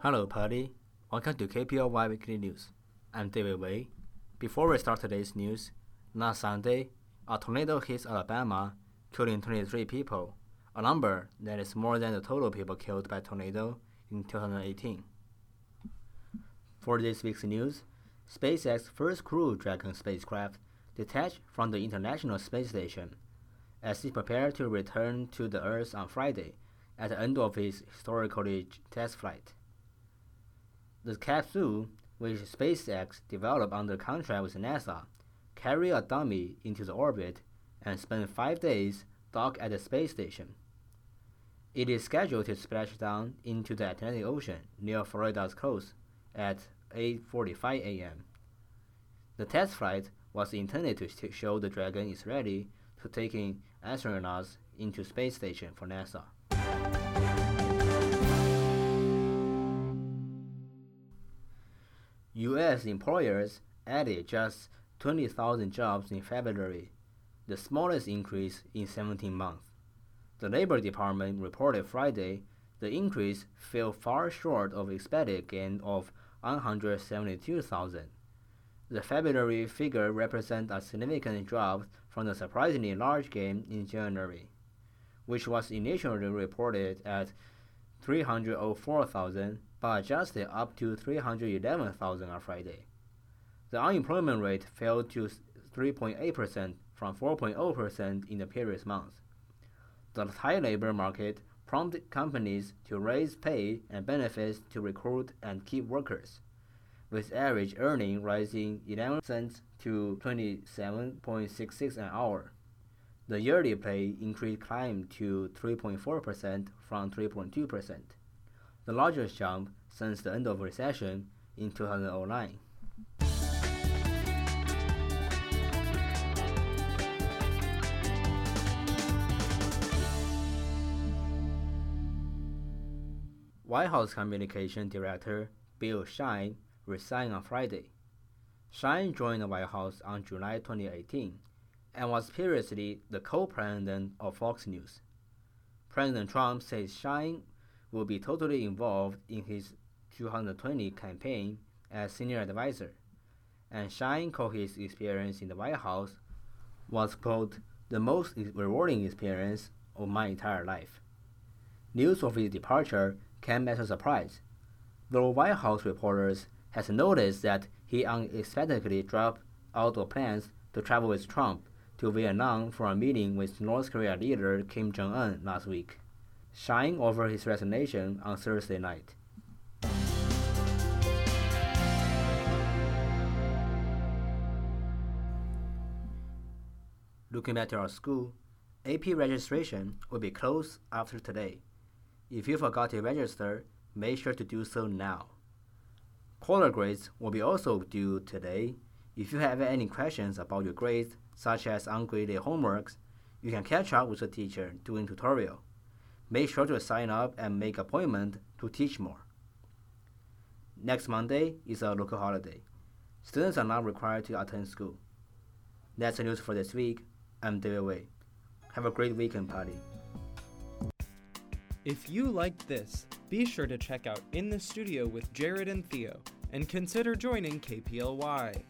Hello, party. Welcome to KPLY Weekly News. I'm David Wei. Before we start today's news, last Sunday, a tornado hit Alabama, killing 23 people, a number that is more than the total people killed by tornado in 2018. For this week's news, SpaceX first Crew Dragon spacecraft detached from the International Space Station as it prepared to return to the Earth on Friday at the end of its historically test flight. The capsule, which SpaceX developed under contract with NASA, carried a dummy into the orbit and spent five days docked at the space station. It is scheduled to splash down into the Atlantic Ocean near Florida's coast at 8:45 a.m. The test flight was intended to show the Dragon is ready to taking astronauts into space station for NASA. U.S. employers added just 20,000 jobs in February, the smallest increase in 17 months. The Labor Department reported Friday the increase fell far short of expected gain of 172,000. The February figure represents a significant drop from the surprisingly large gain in January, which was initially reported at 304,000 but adjusted up to 311,000 on Friday. The unemployment rate fell to 3.8% from 4.0% in the previous month. The tight labor market prompted companies to raise pay and benefits to recruit and keep workers, with average earning rising 11 cents to 27.66 an hour. The yearly pay increase climbed to 3.4% from 3.2%, the largest jump since the end of recession in 2009. White House Communication Director Bill Shine resigned on Friday. Shine joined the White House on July 2018 and was previously the co-president of Fox News. President Trump says Shine will be totally involved in his 2020 campaign as senior advisor, and Shine called his experience in the White House was quote the most rewarding experience of my entire life. News of his departure came as a surprise, though White House reporters has noticed that he unexpectedly dropped out of plans to travel with Trump to Vietnam for a meeting with North Korea leader Kim Jong un last week. Shine over his resignation on Thursday night. Looking back to our school, AP registration will be closed after today. If you forgot to register, make sure to do so now. Quarter grades will be also due today. If you have any questions about your grades, such as ungraded homeworks, you can catch up with the teacher during tutorial. Make sure to sign up and make appointment to teach more. Next Monday is a local holiday. Students are not required to attend school. That's the news for this week. I'm David Wei. Have a great weekend party. If you liked this, be sure to check out In the Studio with Jared and Theo and consider joining KPLY.